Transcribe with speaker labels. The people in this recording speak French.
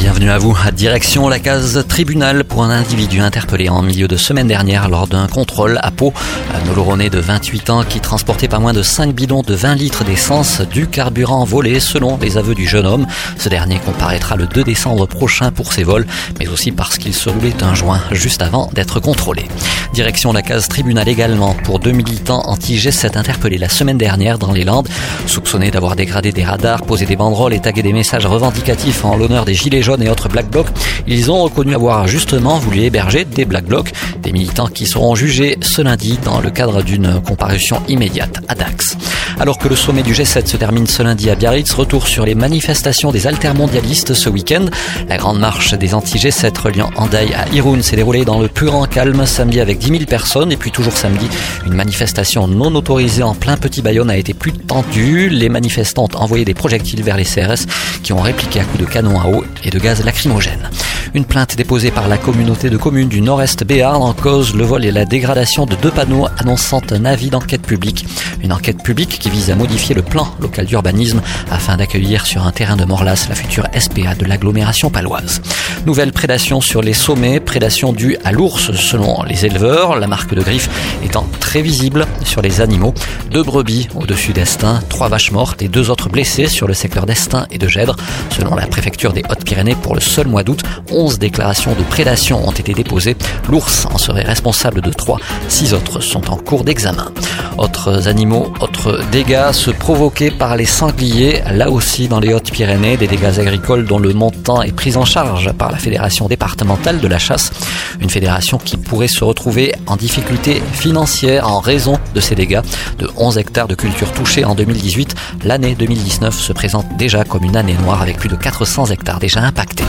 Speaker 1: Bienvenue à vous. Direction la case tribunal pour un individu interpellé en milieu de semaine dernière lors d'un contrôle à Pau. Un Oloronais de 28 ans qui transportait pas moins de 5 bidons de 20 litres d'essence du carburant volé selon les aveux du jeune homme. Ce dernier comparaîtra le 2 décembre prochain pour ses vols, mais aussi parce qu'il se roulait un joint juste avant d'être contrôlé. Direction la case tribunal également pour deux militants anti-G7 interpellés la semaine dernière dans les Landes, soupçonnés d'avoir dégradé des radars, posé des banderoles et tagué des messages revendicatifs en l'honneur des Gilets jaunes et autres Black Blocs, ils ont reconnu avoir justement voulu héberger des Black Blocs, militants qui seront jugés ce lundi dans le cadre d'une comparution immédiate à Dax. Alors que le sommet du G7 se termine ce lundi à Biarritz, retour sur les manifestations des altermondialistes ce week-end. La grande marche des anti-G7 reliant Handaï à Irun s'est déroulée dans le plus grand calme samedi avec 10 000 personnes et puis toujours samedi, une manifestation non autorisée en plein petit Bayonne a été plus tendue. Les manifestants ont envoyé des projectiles vers les CRS qui ont répliqué à coups de canon à eau et de gaz lacrymogène. Une plainte déposée par la communauté de communes du Nord-Est Béarn en cause le vol et la dégradation de deux panneaux annonçant un avis d'enquête publique. Une enquête publique qui vise à modifier le plan local d'urbanisme afin d'accueillir sur un terrain de Morlas la future SPA de l'agglomération paloise. Nouvelle prédation sur les sommets, prédation due à l'ours selon les éleveurs, la marque de griffe étant très visible sur les animaux. Deux brebis au-dessus d'Estaing, trois vaches mortes et deux autres blessées sur le secteur d'Estaing et de Gèdre. Selon la préfecture des Hautes-Pyrénées, pour le seul mois d'août, 11 déclarations de prédation ont été déposées. L'ours en serait responsable de 3. Six autres sont en cours d'examen. Autres animaux, autres dégâts se provoqués par les sangliers, là aussi dans les Hautes-Pyrénées, des dégâts agricoles dont le montant est pris en charge par la Fédération départementale de la chasse, une fédération qui pourrait se retrouver en difficulté financière en raison de ces dégâts. De 11 hectares de cultures touchées en 2018, l'année 2019 se présente déjà comme une année noire avec plus de 400 hectares déjà impactés.